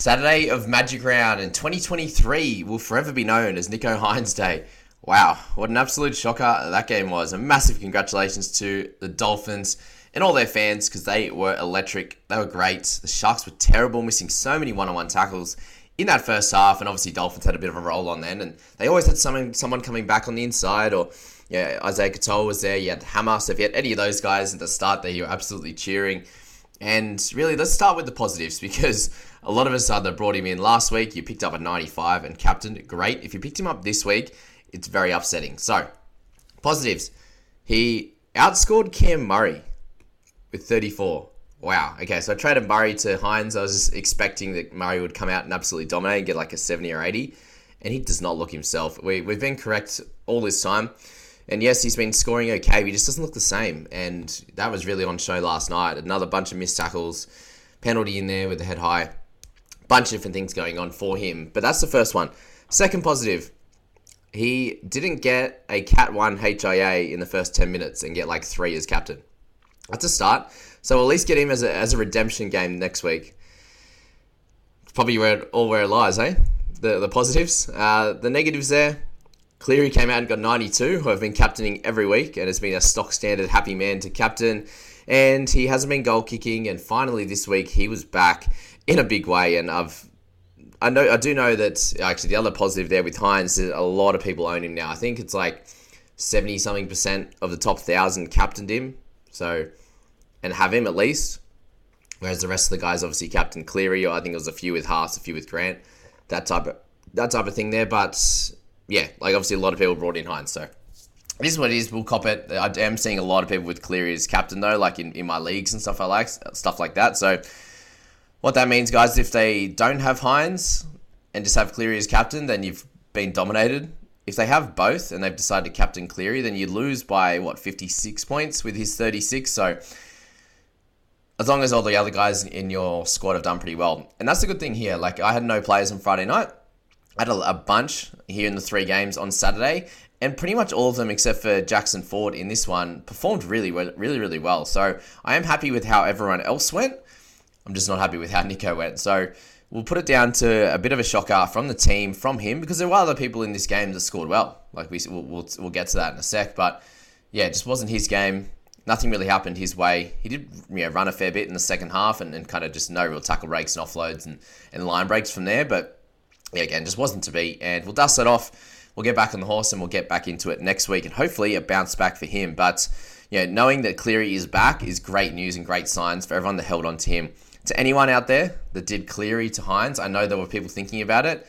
Saturday of Magic Round in 2023 will forever be known as Nicho Hynes Day. Wow, what an absolute shocker that game was. A massive congratulations to the Dolphins and all their fans because they were electric. They were great. The Sharks were terrible, missing so many one-on-one tackles in that first half, and obviously Dolphins had a bit of a roll on then, and they always had someone someone coming back on the inside, or yeah, Isaiya Katoa was there. You had Hammer. So if you had any of those guys at the start there, you were absolutely cheering. And really, let's start with the positives because a lot of us either brought him in last week, you picked up a 95 and captained, great. If you picked him up this week, it's very upsetting. So, positives. He outscored Cam Murray with 34. Wow. Okay, so I traded Murray to Hynes. I was expecting that Murray would come out and absolutely dominate and get like a 70 or 80. And he does not look himself. We, we've been correct all this time. And yes, he's been scoring okay, but he just doesn't look the same. And that was really on show last night. Another bunch of missed tackles, penalty in there with the head high. Bunch of different things going on for him. But that's the first one. Second positive, he didn't get a Cat 1 HIA in the first 10 minutes and get like three as captain. That's a start. So we'll at least get him as a, as a redemption game next week. Probably where it, all where it lies, eh? The, the positives. Uh, the negatives there, Cleary came out and got 92, who I've been captaining every week and has been a stock standard happy man to captain. And he hasn't been goal kicking. And finally, this week, he was back in a big way. And I've I know I do know that actually the other positive there with Hynes is a lot of people own him now. I think it's like seventy something percent of the top thousand captained him. So and have him at least. Whereas the rest of the guys obviously captain Cleary, or I think it was a few with Haas, a few with Grant, that type of that type of thing there. But yeah, like obviously a lot of people brought in Hynes, so this is what it is. We'll cop it. I am seeing a lot of people with Cleary as captain though, like in, in my leagues and stuff I like stuff like that. So what that means, guys, if they don't have Hynes and just have Cleary as captain, then you've been dominated. If they have both and they've decided to captain Cleary, then you lose by what 56 points with his 36. So as long as all the other guys in your squad have done pretty well, and that's the good thing here. Like I had no players on Friday night. Had a, a bunch here in the three games on Saturday, and pretty much all of them except for Jackson Ford in this one performed really well, really really well. So I am happy with how everyone else went. I'm just not happy with how Nicho went. So we'll put it down to a bit of a shocker from the team, from him, because there were other people in this game that scored well. Like we, we'll, we'll, we'll get to that in a sec. But yeah, it just wasn't his game. Nothing really happened his way. He did you know, run a fair bit in the second half and, and kind of just no real tackle breaks and offloads and, and line breaks from there. But yeah, again, just wasn't to be. And we'll dust that off. We'll get back on the horse and we'll get back into it next week. And hopefully a bounce back for him. But yeah, knowing that Cleary is back is great news and great signs for everyone that held on to him to anyone out there that did Cleary to Hynes, I know there were people thinking about it.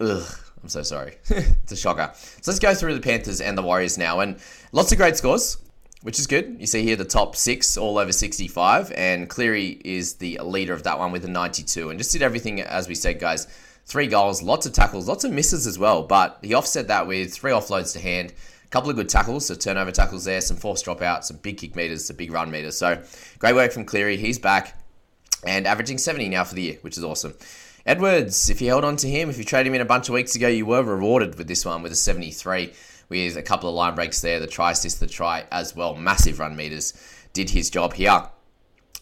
Ugh, I'm so sorry. it's a shocker. So let's go through the Panthers and the Warriors now. And lots of great scores, which is good. You see here the top six, all over 65. And Cleary is the leader of that one with a 92. And just did everything, as we said, guys. Three goals, lots of tackles, lots of misses as well. But he offset that with three offloads to hand, a couple of good tackles, so turnover tackles there, some forced dropouts, some big kick meters, some big run meters. So great work from Cleary. He's back and averaging 70 now for the year, which is awesome. Edwards, if you held on to him, if you traded him in a bunch of weeks ago, you were rewarded with this one with a 73 with a couple of line breaks there, the try assist, the try as well. Massive run meters. Did his job here.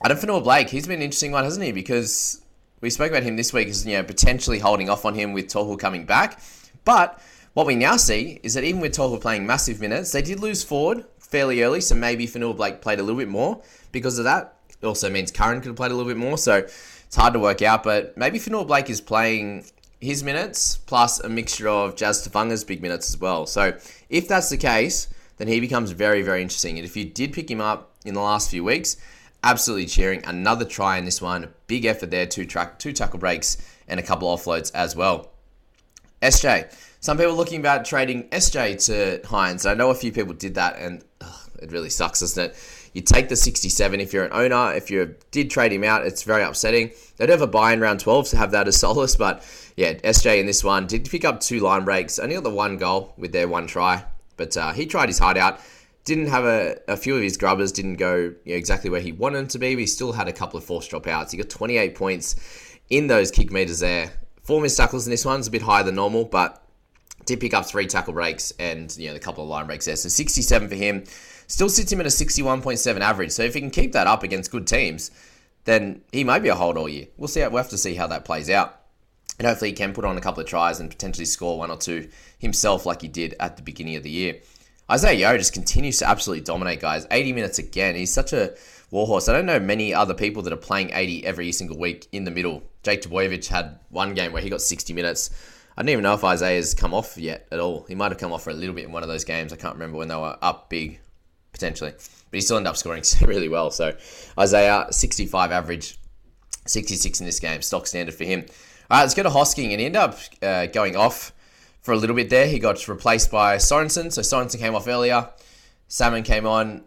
Addin Fonua Blake, he's been an interesting one, hasn't he? Because we spoke about him this week as you know potentially holding off on him with Tohu coming back, but what we now see is that even with Tohu playing massive minutes, they did lose Ford fairly early, so maybe Fonua Blake played a little bit more because of that. It also means Curran could have played a little bit more, so it's hard to work out. But maybe Fonua Blake is playing his minutes plus a mixture of Jazz Tevaga's big minutes as well. So if that's the case, then he becomes very, very interesting. And if you did pick him up in the last few weeks, absolutely cheering. Another try in this one. Big effort there, two track, two tackle breaks, and a couple offloads as well. SJ. Some people looking about trading SJ to Hynes. I know a few people did that, and ugh, it really sucks, doesn't it? You take the 67 if you're an owner. If you did trade him out, it's very upsetting. They'd have a buy in round 12 to have that as solace, but yeah, SJ in this one did pick up two line breaks, only got the one goal with their one try, but uh, he tried his heart out. Didn't have a, a few of his grubbers, didn't go you know, exactly where he wanted them to be, but he still had a couple of forced dropouts. He got 28 points in those kick meters there. Four missed tackles in this one's a bit higher than normal, but did pick up three tackle breaks and you know a couple of line breaks there. So 67 for him. Still sits him at a 61.7 average. So if he can keep that up against good teams, then he may be a hold all year. We'll see. We'll have to see how that plays out. And hopefully he can put on a couple of tries and potentially score one or two himself like he did at the beginning of the year. Isaiah Yeo just continues to absolutely dominate, guys. 80 minutes again. He's such a warhorse. I don't know many other people that are playing 80 every single week in the middle. Jake Trbojevic had one game where he got 60 minutes. I don't even know if Isaiah's come off yet at all. He might have come off for a little bit in one of those games. I can't remember when they were up big, potentially. But he still ended up scoring really well. So Isaiah, 65 average, 66 in this game. Stock standard for him. All right, let's go to Hosking. And he ended up uh, going off for a little bit there. He got replaced by Sorensen. So Sorensen came off earlier. Salmon came on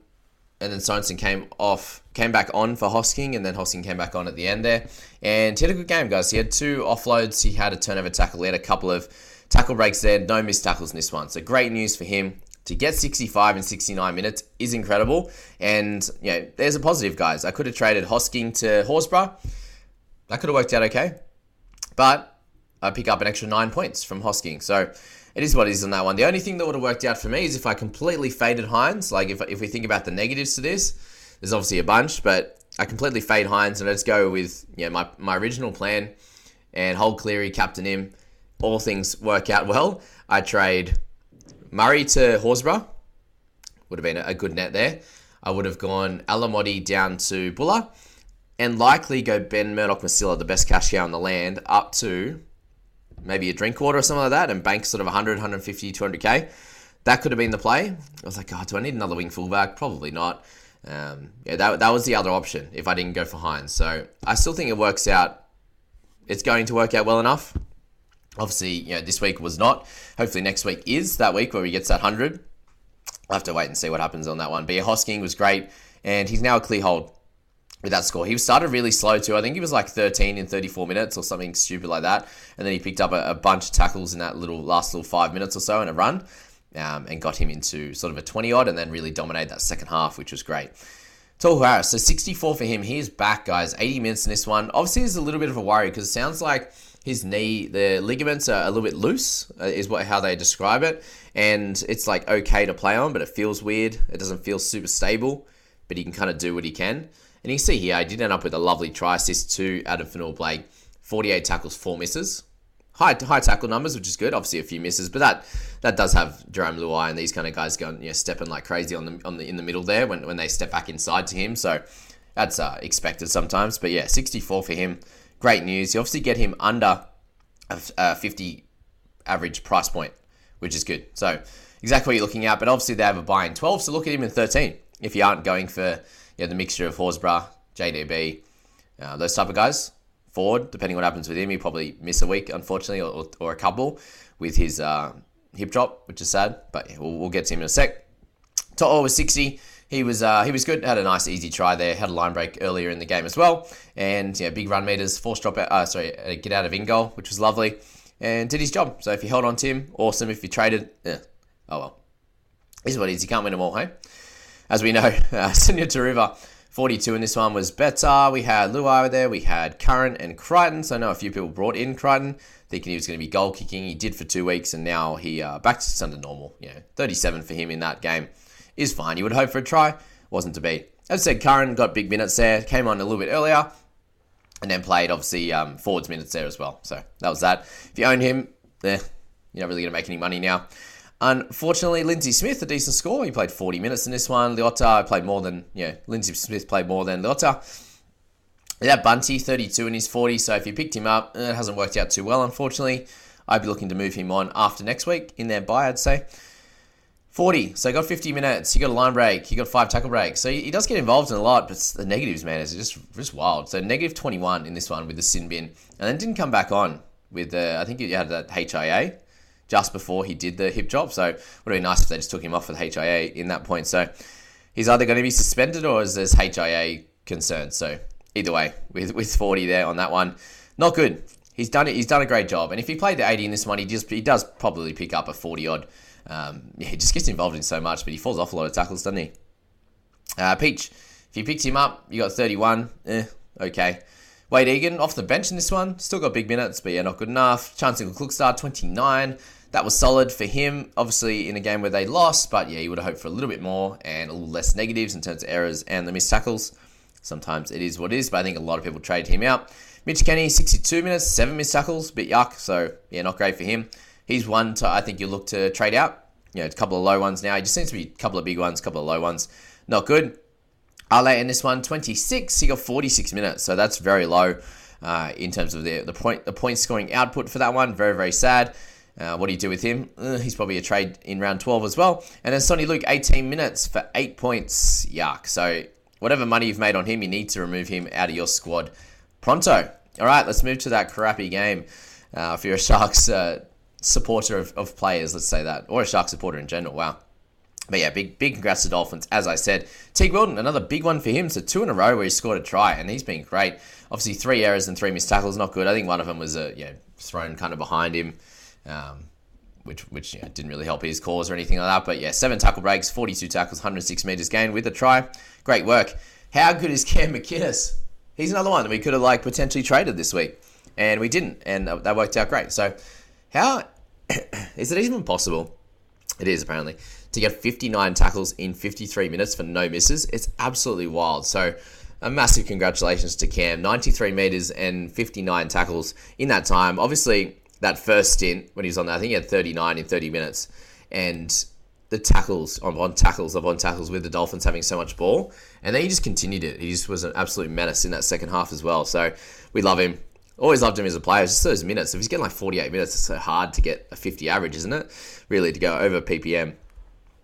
and then Sorensen came off, came back on for Hosking, and then Hosking came back on at the end there. And he had a good game, guys. He had two offloads, he had a turnover tackle, he had a couple of tackle breaks there, no missed tackles in this one. So great news for him. To get 65 and 69 minutes is incredible. And, know, there's a positive, guys. I could have traded Hosking to Horsburgh. That could have worked out okay. But I pick up an extra nine points from Hosking. So it is what it is on that one. The only thing that would have worked out for me is if I completely faded Hynes. Like if, if we think about the negatives to this, there's obviously a bunch, but I completely fade Hynes and I just go with yeah my, my original plan and hold Cleary, captain him. All things work out well. I trade Murray to Horsburgh. Would have been a good net there. I would have gone Alamoti down to Bula and likely go Ben Murdoch Masila, the best cash cow in the land, up to maybe a Drinkwater or something like that and bank sort of 100, 150, 200k. That could have been the play. I was like, oh, do I need another wing fullback? Probably not. Um, yeah, that, that was the other option if I didn't go for Hynes. So I still think it works out. It's going to work out well enough. Obviously, you know, this week was not. Hopefully, next week is that week where he gets that 100. I'll have to wait and see what happens on that one. But yeah, Hosking was great, and he's now a clear hold with that score. He started really slow too. I think he was like 13 in 34 minutes or something stupid like that. And then he picked up a, a bunch of tackles in that little last little five minutes or so in a run um, and got him into sort of a 20 odd and then really dominated that second half, which was great. Tohu Harris, so 64 for him. He's back, guys. 80 minutes in this one. Obviously, there's a little bit of a worry because it sounds like his knee, the ligaments are a little bit loose, uh, is what how they describe it. And it's like okay to play on, but it feels weird. It doesn't feel super stable, but he can kind of do what he can. And you can see here, I did end up with a lovely try assist to Addin Fonua Blake. 48 tackles, 4 misses. High, high tackle numbers, which is good. Obviously, a few misses, but that that does have Jarome Luai and these kind of guys going, you know, stepping like crazy on the on the in the middle there when, when they step back inside to him. So that's uh, expected sometimes. But yeah, 64 for him. Great news. You obviously get him under a, a 50 average price point, which is good. So exactly what you're looking at. But obviously they have a buy in 12, so look at him in 13 if you aren't going for yeah, the mixture of Horsburgh, JDB, uh, those type of guys. Ford, depending what happens with him, he probably miss a week, unfortunately, or, or a couple with his uh, hip drop, which is sad. But yeah, we'll, we'll get to him in a sec. To'o was 60. He was uh, he was good. Had a nice easy try there. Had a line break earlier in the game as well. And yeah, big run meters, force drop out. Uh, sorry, uh, get out of in goal, which was lovely, and did his job. So if you held on to him, awesome. If you traded, yeah, oh well. This is what it is. You can't win them all, hey as we know, uh, Sunia Turuva, 42 in this one was better. We had Luai there, we had Curran and Crichton. So I know a few people brought in Crichton thinking he was going to be goal kicking. He did for two weeks, and now he uh, back to under normal. You know, 37 for him in that game is fine. You would hope for a try, wasn't to be. as I said, Curran got big minutes there, came on a little bit earlier, and then played obviously um, forwards minutes there as well. So that was that. If you own him, eh, you're not really going to make any money now. Unfortunately, Lindsay Smith, a decent score. He played 40 minutes in this one. Leota played more than, yeah, Lindsay Smith played more than Leota. Yeah, Bunty, 32 in his 40. So if you picked him up, it hasn't worked out too well, unfortunately. I'd be looking to move him on after next week in their buy, I'd say. 40. So he got 50 minutes. He got a line break. He got five tackle breaks. So he does get involved in a lot, but the negatives, man, is just just wild. So negative 21 in this one with the sin bin, and then didn't come back on with the. I think he had that HIA just before he did the hip drop. So it would have been nice if they just took him off with HIA in that point. So he's either going to be suspended or is there's HIA concerned. So either way, with with 40 there on that one, not good. He's done it. He's done a great job. And if he played the 80 in this one, he just he does probably pick up a 40 odd. Um, yeah, he just gets involved in so much, but he falls off a lot of tackles, doesn't he? Uh, Peach, if you picked him up, you got 31. Eh, okay. Wayde Egan off the bench in this one. Still got big minutes, but yeah, not good enough. Chancellor Klokstad, 29. That was solid for him, obviously, in a game where they lost, but yeah, you would have hoped for a little bit more and a little less negatives in terms of errors and the missed tackles. Sometimes it is what it is, but I think a lot of people trade him out. Mitch Kenny, 62 minutes, 7 missed tackles, bit yuck, so yeah, not great for him he's one to I think you look to trade out. You know, a couple of low ones now. He just seems to be a couple of big ones, a couple of low ones. Not good. Ale in this one, 26. He got 46 minutes, so that's very low uh, in terms of the the point the point scoring output for that one. Very very sad. Uh, what do you do with him? Uh, he's probably a trade in round 12 as well. And then Sonny Luke, 18 minutes for eight points. Yuck. So whatever money you've made on him, you need to remove him out of your squad pronto. All right, let's move to that crappy game. Uh, if you're a Sharks uh, supporter of, of players, let's say that, or a Shark supporter in general. Wow. But yeah, big big congrats to Dolphins. As I said, Teig Wilton, another big one for him. So two in a row where he scored a try, and he's been great. Obviously, three errors and three missed tackles, not good. I think one of them was a yeah thrown kind of behind him, um, which which you know, didn't really help his cause or anything like that. But yeah, seven tackle breaks, 42 tackles, 106 meters gained with a try. Great work. How good is Cam McInnes? He's another one that we could have like potentially traded this week, and we didn't, and that worked out great. So how is it even possible? It is apparently to get 59 tackles in 53 minutes for no misses. It's absolutely wild. So, a massive congratulations to Cam. 93 meters and 59 tackles in that time. Obviously, that first stint when he was on there, I think he had 39 in 30 minutes, and the tackles on, on tackles of on tackles with the Dolphins having so much ball, and then he just continued it. He just was an absolute menace in that second half as well. So we love him. Always loved him as a player. It's just those minutes. If he's getting like 48 minutes, it's so hard to get a 50 average, isn't it? Really, to go over PPM.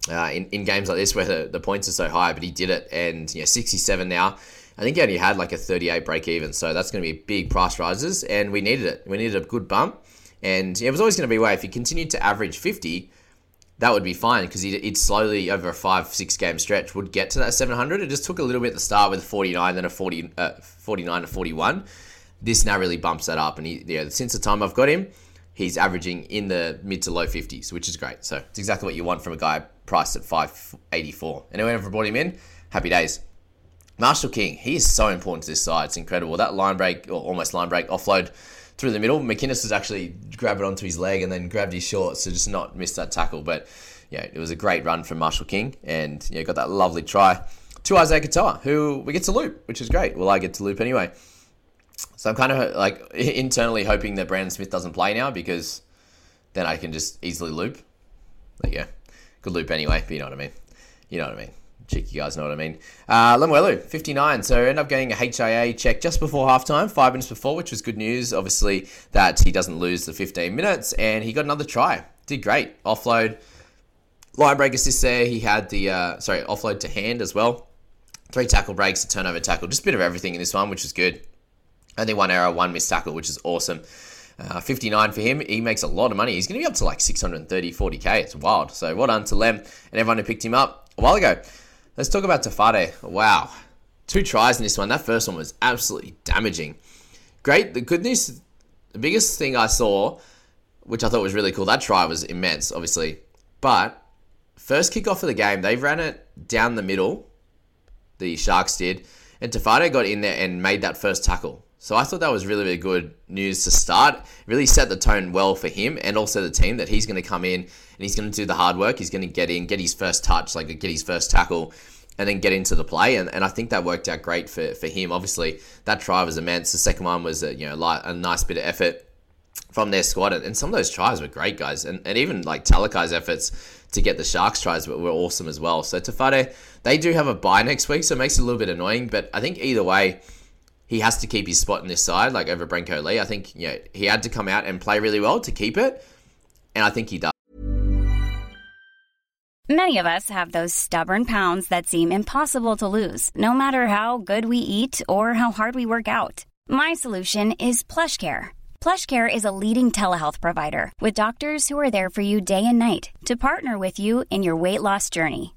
Uh, in, in games like this where the, the points are so high, but he did it, and you know, 67 now. I think he only had like a 38 break even, so that's going to be big price rises, and we needed it. We needed a good bump, and it was always going to be way if he continued to average 50, that would be fine because he'd, he'd, slowly over a five six game stretch would get to that 700. It just took a little bit at the start with a 49, then a 40, uh, 49 to 41 this now really bumps that up. And he, yeah, since the time I've got him, he's averaging in the mid to low 50s, which is great. So it's exactly what you want from a guy priced at 584. Anyone ever brought him in? Happy days. Marshall King, he is so important to this side. It's incredible. That line break, or almost line break, offload through the middle. McInnes was actually grabbed it onto his leg and then grabbed his shorts to just not miss that tackle. But yeah, it was a great run from Marshall King and yeah, got that lovely try to Isaiya Katoa, who we get to loop, which is great. Well, I get to loop anyway. So I'm kind of like internally hoping that Brandon Smith doesn't play now because then I can just easily loop. There you go. Good loop anyway, but you know what I mean. You know what I mean. Cheeky guys know what I mean. Uh, Lemuelu, 59. So end up getting a HIA check just before halftime, five minutes before, which was good news. Obviously, that he doesn't lose the 15 minutes, and he got another try. Did great. Offload, line break assist there. He had the, uh, sorry, offload to hand as well. Three tackle breaks, a turnover tackle, just a bit of everything in this one, which was good. Only one error, one missed tackle, which is awesome. Uh, 59 for him. He makes a lot of money. He's going to be up to like 630, 40k. It's wild. So well done to Lem and everyone who picked him up a while ago. Let's talk about Tafade. Wow. Two tries in this one. That first one was absolutely damaging. Great. The good news, the biggest thing I saw, which I thought was really cool, that try was immense, obviously. But first kickoff of the game, they ran it down the middle. The Sharks did. And Tafade got in there and made that first tackle. So I thought that was really, really good news to start. Really set the tone well for him and also the team that he's going to come in and he's going to do the hard work. He's going to get in, get his first touch, like get his first tackle, and then get into the play. And, and I think that worked out great for, for him. Obviously, that try was immense. The second one was a, you know like a nice bit of effort from their squad. And some of those tries were great, guys. And, and even like Talakai's efforts to get the Sharks tries were, were awesome as well. So Tafade, they do have a bye next week, so it makes it a little bit annoying. But I think either way, he has to keep his spot in this side, like over Brenko Lee. I think you know, he had to come out and play really well to keep it. And I think he does. Many of us have those stubborn pounds that seem impossible to lose, no matter how good we eat or how hard we work out. My solution is PlushCare. PlushCare is a leading telehealth provider with doctors who are there for you day and night to partner with you in your weight loss journey.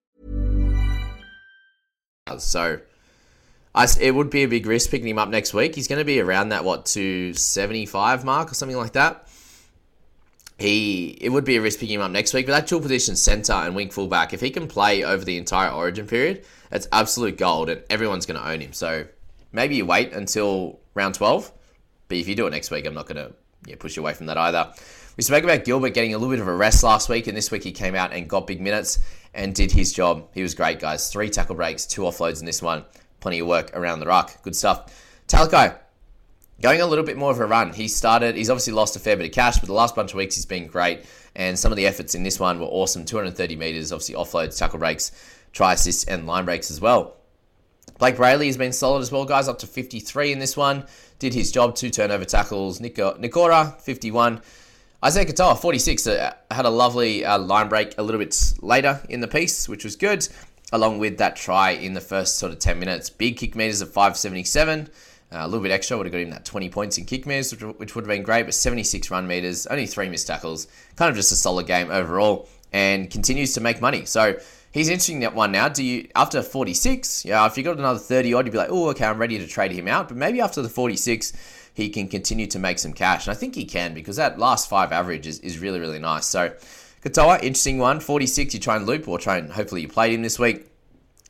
So I, it would be a big risk picking him up next week. He's going to be around that, what, 275 mark or something like that. He It would be a risk picking him up next week, but that dual position centre and wing fullback, if he can play over the entire origin period, it's absolute gold and everyone's going to own him. So maybe you wait until round 12, but if you do it next week, I'm not going to yeah, push you away from that either. We spoke about Gilbert getting a little bit of a rest last week, and this week he came out and got big minutes and did his job. He was great, guys. Three tackle breaks, two offloads in this one. Plenty of work around the ruck. Good stuff. Talakai, going a little bit more of a run. He started, he's obviously lost a fair bit of cash, but the last bunch of weeks he's been great. And some of the efforts in this one were awesome 230 metres, obviously offloads, tackle breaks, try assists, and line breaks as well. Blake Brailey has been solid as well, guys, up to 53 in this one. Did his job, two turnover tackles. Nikora, 51. Isaiya Katoa, 46, uh, had a lovely uh, line break a little bit later in the piece, which was good, along with that try in the first sort of 10 minutes. Big kick meters of 577. Uh, a little bit extra would have got him that 20 points in kick meters, which, which would have been great, but 76 run meters, only three missed tackles. Kind of just a solid game overall, and continues to make money. So he's interesting that one now. Do you after 46? Yeah, if you got another 30 odd, you'd be like, oh, okay, I'm ready to trade him out. But maybe after the 46 he can continue to make some cash. And I think he can because that last five average is, is really, really nice. So, Katoa, interesting one. 46, you try and loop or try and hopefully you played him this week.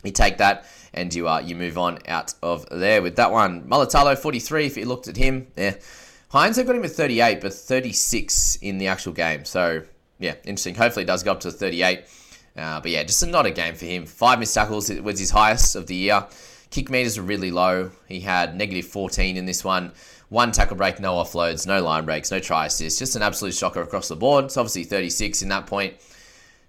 You take that and you uh, you move on out of there with that one. Mulitalo, 43, if you looked at him. Yeah. Hynes, they've got him at 38, but 36 in the actual game. So, yeah, interesting. Hopefully it does go up to 38. Uh, but yeah, just not a game for him. Five missed tackles was his highest of the year. Kick meters were really low. He had negative 14 in this one. One tackle break, no offloads, no line breaks, no try assists. Just an absolute shocker across the board. It's obviously 36 in that point.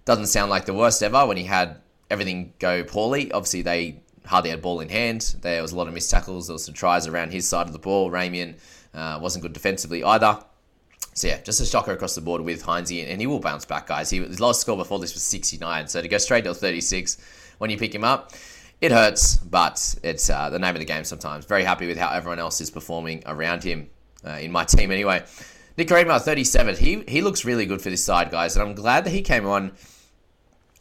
Doesn't sound like the worst ever when he had everything go poorly. Obviously, they hardly had ball in hand. There was a lot of missed tackles. There was some tries around his side of the ball. Ramien uh, wasn't good defensively either. So yeah, just a shocker across the board with Hynes, and he will bounce back, guys. He, his lowest score before this was 69, so to go straight to 36 when you pick him up, it hurts, but it's uh, the name of the game sometimes. Very happy with how everyone else is performing around him uh, in my team anyway. Nikorima, 37. He, he looks really good for this side, guys, and I'm glad that he came on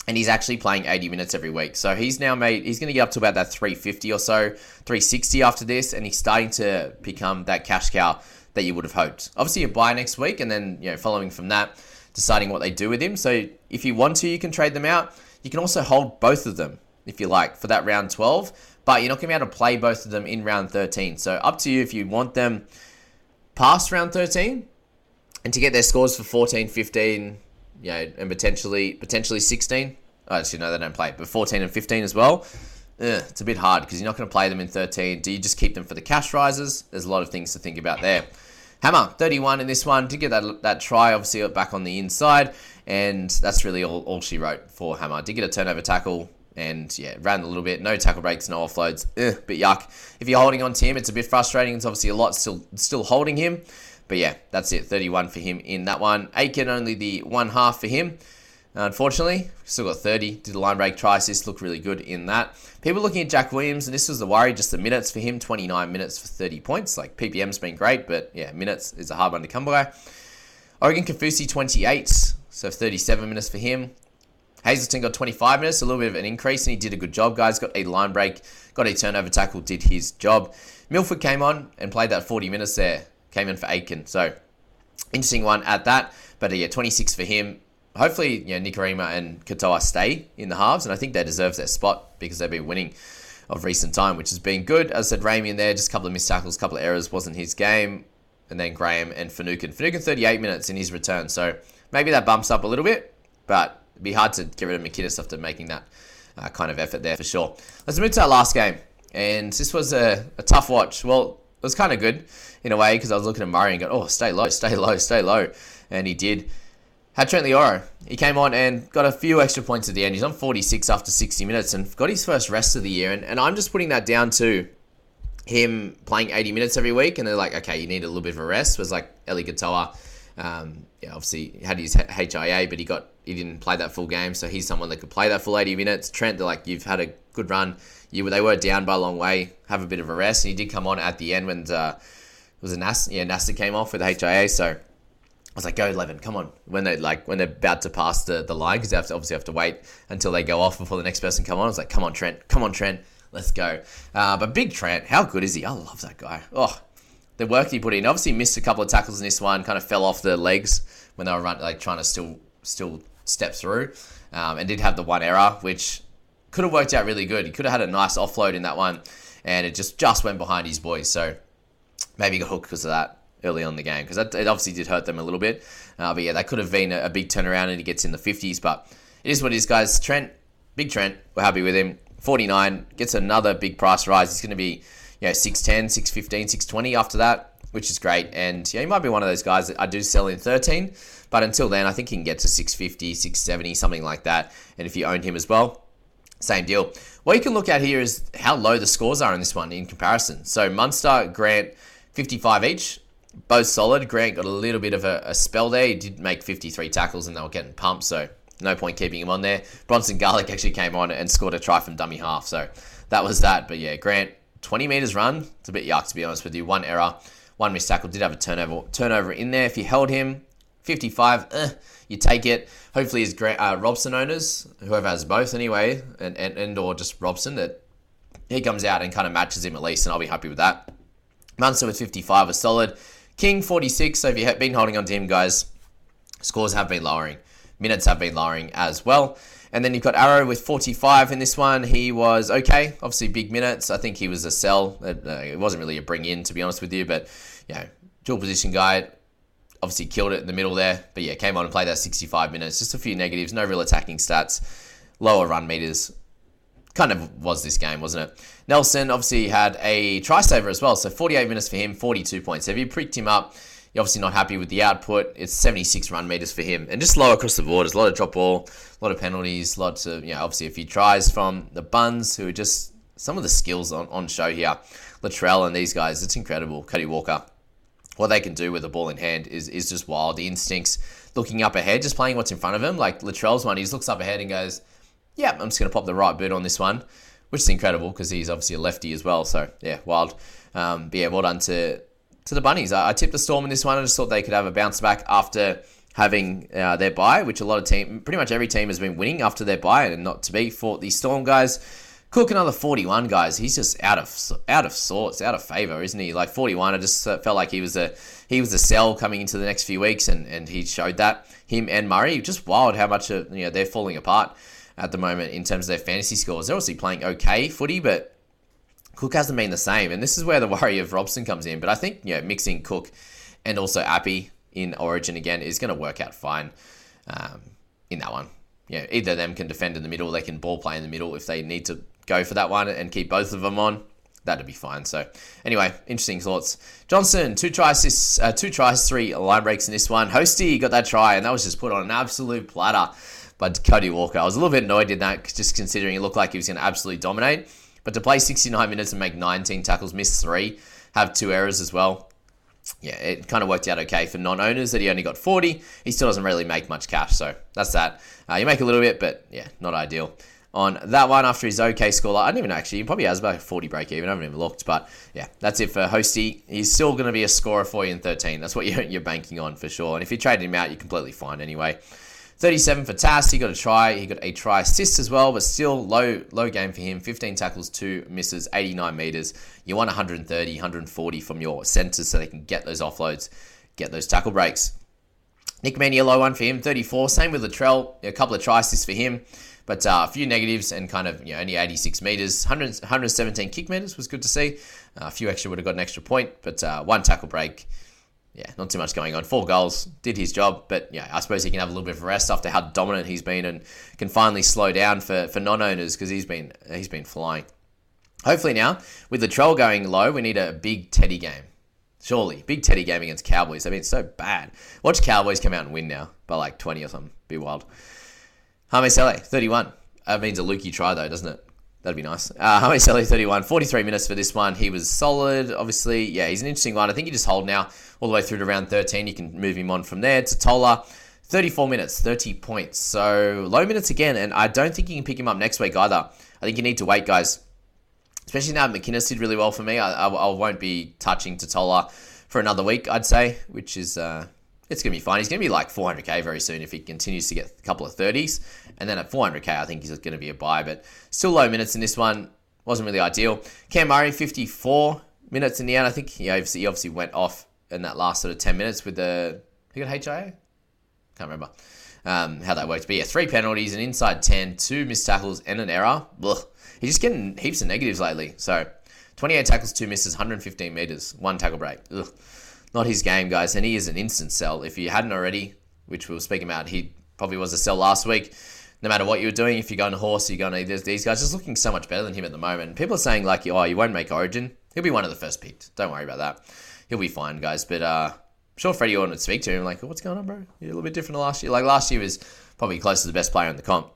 and he's actually playing 80 minutes every week. So he's now made, he's going to get up to about that 350 or so, 360 after this, and he's starting to become that cash cow that you would have hoped. Obviously, you buy next week, and then, you know, following from that, deciding what they do with him. So if you want to, you can trade them out. You can also hold both of them if you like, for that round 12. But you're not going to be able to play both of them in round 13. So up to you if you want them past round 13 and to get their scores for 14, 15, you know, and potentially potentially 16. Oh, actually, no, they don't play, but 14 and 15 as well. Ugh, it's a bit hard because you're not going to play them in 13. Do you just keep them for the cash rises? There's a lot of things to think about there. Hammer, 31 in this one. Did get that, that try, obviously, back on the inside. And that's really all, all she wrote for Hammer. Did get a turnover tackle and yeah, ran a little bit. No tackle breaks, no offloads. Ugh, but yuck. If you're holding on to him, it's a bit frustrating. It's obviously a lot still still holding him. But yeah, that's it. 31 for him in that one. Aitken only the one half for him. Unfortunately, still got 30. Did a line break try assist, look really good in that. People looking at Jack Williams, and this was the worry, just the minutes for him 29 minutes for 30 points. Like PPM's been great, but yeah, minutes is a hard one to come by. Oregon Kaufusi 28, so 37 minutes for him. Hazelton got 25 minutes, a little bit of an increase, and he did a good job, guys. Got a line break, got a turnover tackle, did his job. Milford came on and played that 40 minutes there. Came in for Aitken. So, interesting one at that. But uh, yeah, 26 for him. Hopefully, you know, Nikorima and Katoa stay in the halves, and I think they deserve their spot because they've been winning of recent time, which has been good. As I said, Ramey in there, just a couple of missed tackles, a couple of errors, wasn't his game. And then Graham and Finucane. Finucane 38 minutes in his return, so maybe that bumps up a little bit, but be hard to get rid of McInnes after making that uh, kind of effort there for sure. Let's move to our last game, and this was a, a tough watch. Well, it was kind of good in a way because I was looking at Murray and going, oh, stay low, stay low, stay low. And he did. Had Trent Loiero. He came on and got a few extra points at the end. He's on 46 after 60 minutes and got his first rest of the year. And, and I'm just putting that down to him playing 80 minutes every week. And they're like, okay, you need a little bit of a rest. Was like Eli Katoa. Um, yeah, obviously had his HIA, but he got he didn't play that full game, so he's someone that could play that full 80 minutes. Trent, they're like, you've had a good run. You they were down by a long way. Have a bit of a rest, and he did come on at the end when uh, it was a yeah, Nasta came off with HIA. So I was like, go eleven, come on. When they like when they're about to pass the, the line because they have to obviously have to wait until they go off before the next person come on. I was like, come on, Trent, come on, Trent, let's go. Uh, but big Trent, how good is he? I love that guy. Oh, the work he put in. Obviously missed a couple of tackles in this one. Kind of fell off the legs when they were run, like trying to still still step through, um, and did have the one error which could have worked out really good. He could have had a nice offload in that one, and it just just went behind his boys. So maybe he got hooked because of that early on in the game because it obviously did hurt them a little bit. Uh, but yeah, that could have been a, a, big turnaround and he gets in the 50s. But it is what it is, guys. Trent, big Trent, we're happy with him. 49 gets another big price rise. He's going to be you know 610, 615, 620 after that, which is great. And yeah, he might be one of those guys that I do sell in 13. But until then, I think he can get to 650, 670, something like that. And if you own him as well, same deal. What you can look at here is how low the scores are in this one in comparison. So Munster, Grant, 55 each. Both solid. Grant got a little bit of a, a spell there. He did make 53 tackles and they were getting pumped, so no point keeping him on there. Bronson Garlick actually came on and scored a try from dummy half, so that was that. But yeah, Grant, 20 metres run. It's a bit yuck, to be honest with you. One error, one missed tackle. Did have a turnover turnover in there. If you held him, 55, eh, you take it. Hopefully, his uh, Robson owners, whoever has both anyway, and, and, and or just Robson, that he comes out and kind of matches him at least, and I'll be happy with that. Munster with 55 was solid. King 46. So if you have been holding on to him, guys, scores have been lowering. Minutes have been lowering as well. And then you've got Arrow with 45 in this one. He was okay. Obviously, big minutes. I think he was a sell. It, uh, it wasn't really a bring in, to be honest with you. But, you know, dual position guy. Obviously, killed it in the middle there. But yeah, came on and played that 65 minutes. Just a few negatives. No real attacking stats. Lower run meters kind of was this game, wasn't it? Nelson obviously had a try saver as well, so 48 minutes for him, 42 points. So if you pricked him up, you're obviously not happy with the output. It's 76 run meters for him, and just low across the board. There's a lot of drop ball, a lot of penalties, lots of you know obviously a few tries from the Buns, who are just some of the skills on, on show here. Latrell and these guys, it's incredible. Cody Walker, what they can do with the ball in hand is is just wild. The instincts, looking up ahead, just playing what's in front of him. Like Latrell's one, he looks up ahead and goes yeah, I'm just going to pop the right boot on this one, which is incredible because he's obviously a lefty as well. So, yeah, wild. Um, but yeah, well done to, to the Bunnies. I, I, tipped the Storm in this one. I just thought they could have a bounce back after having uh, their buy, which a lot of team, pretty much every team has been winning after their buy, and not to be. For the Storm guys, Cook another 41 guys. He's just out of out of sorts, out of favor, isn't he? Like 41, I just felt like he was a he was a sell coming into the next few weeks, and, and he showed that him and Murray. Just wild how much uh, you know they're falling apart at the moment in terms of their fantasy scores. They're obviously playing okay footy, but Cook hasn't been the same. And this is where the worry of Robson comes in. But I think, you know, mixing Cook and also Appy in Origin again is going to work out fine um, in that one. Yeah, either of them can defend in the middle, they can ball play in the middle if they need to go for that one and keep both of them on. That'd be fine. So, anyway, interesting thoughts. Johnston, two tries, uh, two tries, three line breaks in this one. Hosty got that try, and that was just put on an absolute platter by Cody Walker. I was a little bit annoyed in that, just considering it looked like he was going to absolutely dominate. But to play 69 minutes and make 19 tackles, miss three, have two errors as well. Yeah, it kind of worked out okay for non-owners that he only got 40. He still doesn't really make much cash, so that's that. Uh, you make a little bit, but yeah, not ideal. On that one, after his okay score, I don't even know actually, he probably has about 40 break even. I haven't even looked, but yeah, that's it for Hosty. He's still going to be a scorer for you in 13. That's what you're, you're banking on for sure. And if you trade him out, you're completely fine anyway. 37 for Tass. He got a try. He got a try assist as well, but still low low game for him. 15 tackles, two misses, 89 meters. You want 130, 140 from your centers so they can get those offloads, get those tackle breaks. Nick Meaney, a low one for him, 34. Same with Latrell, a couple of try assists for him, but uh, a few negatives and kind of you know only 86 meters. 100, 117 kick meters was good to see. Uh, a few extra would have got an extra point, but uh, one tackle break yeah, not too much going on. Four goals, did his job, but yeah, I suppose he can have a little bit of rest after how dominant he's been and can finally slow down for, for non-owners because he's been he's been flying. Hopefully now, with the troll going low, we need a big Teddy game. Surely, big Teddy game against Cowboys. I mean, it's so bad. Watch Cowboys come out and win now by like 20 or something. Be wild. Hame Sele, 31. That means a Lukey try though, doesn't it? That'd be nice. Uh, Hame Sele, 31. 43 minutes for this one. He was solid. Obviously, yeah, he's an interesting one. I think he just hold now all the way through to round 13. You can move him on from there. To Tola, 34 minutes, 30 points. So low minutes again, and I don't think you can pick him up next week either. I think you need to wait, guys. Especially now McInnes did really well for me. I, I, I won't be touching Tatola for another week, I'd say, which is uh, it's going to be fine. He's going to be like 400k very soon if he continues to get a couple of 30s. And then at 400k, I think he's going to be a buy, but still low minutes in this one. Wasn't really ideal. Cam Murray, 54 minutes in the end. I think he obviously, he obviously went off in that last sort of 10 minutes with the. He got HIA? Can't remember um, how that worked. But yeah, three penalties, an inside 10, two missed tackles, and an error. Ugh. He's just getting heaps of negatives lately. So 28 tackles, two misses, 115 meters, one tackle break. Ugh not his game, guys. And he is an instant sell. If you hadn't already, which we were speaking about, he probably was a sell last week. No matter what you're doing, if you're going horse, you're going to these guys just looking so much better than him at the moment. People are saying like, oh, you won't make Origin. He'll be one of the first picked. Don't worry about that. He'll be fine, guys. But uh, I'm sure Freddie Orton would speak to him like, what's going on, bro? You're a little bit different to last year. Like last year was probably close to the best player in the comp.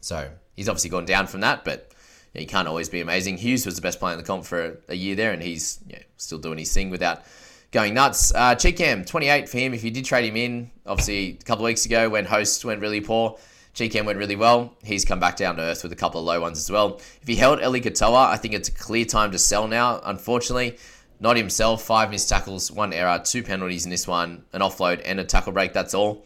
So he's obviously gone down from that, but he can't always be amazing. Hughes was the best player in the comp for a, year there, and he's yeah, still doing his thing without going nuts. Uh, Cheekham, 28 for him. If you did trade him in, obviously a couple of weeks ago when hosts went really poor, Cheekham went really well. He's come back down to earth with a couple of low ones as well. If he held Eli Katoa, I think it's a clear time to sell now. Unfortunately, not himself. Five missed tackles, one error, two penalties in this one, an offload and a tackle break. That's all.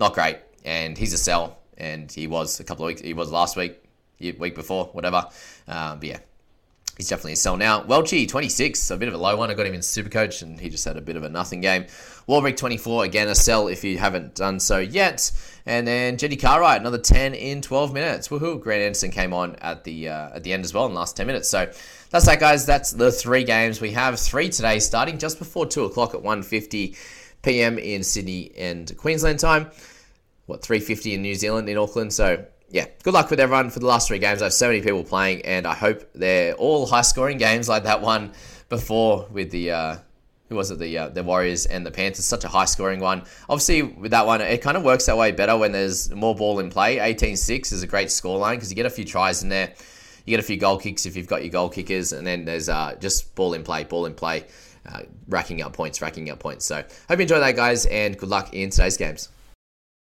Not great. And he's a sell. And he was a couple of weeks. He was last week, week before, whatever. Um, but yeah, he's definitely a sell now. Welchie, 26, a bit of a low one. I got him in Supercoach, and he just had a bit of a nothing game. Warbrick, 24, again, a sell if you haven't done so yet. And then Jenny Cartwright, another 10 in 12 minutes. Woohoo! Grant Anderson came on at the uh, at the end as well in the last 10 minutes. So that's that, guys. That's the three games. We have three today, starting just before 2 o'clock at 1.50 p.m. in Sydney and Queensland time. What, 3.50 in New Zealand, in Auckland. So yeah, good luck with everyone for the last three games. I have so many people playing, and I hope they're all high scoring games like that one before with the. Uh, who was it? The uh, the Warriors and the Panthers. Such a high scoring one. Obviously, with that one, it kind of works that way better when there's more ball in play. 18-6 is a great scoreline because you get a few tries in there. You get a few goal kicks if you've got your goal kickers, and then there's uh, just ball in play, ball in play, uh, racking up points, racking up points. So, hope you enjoy that, guys, and good luck in today's games.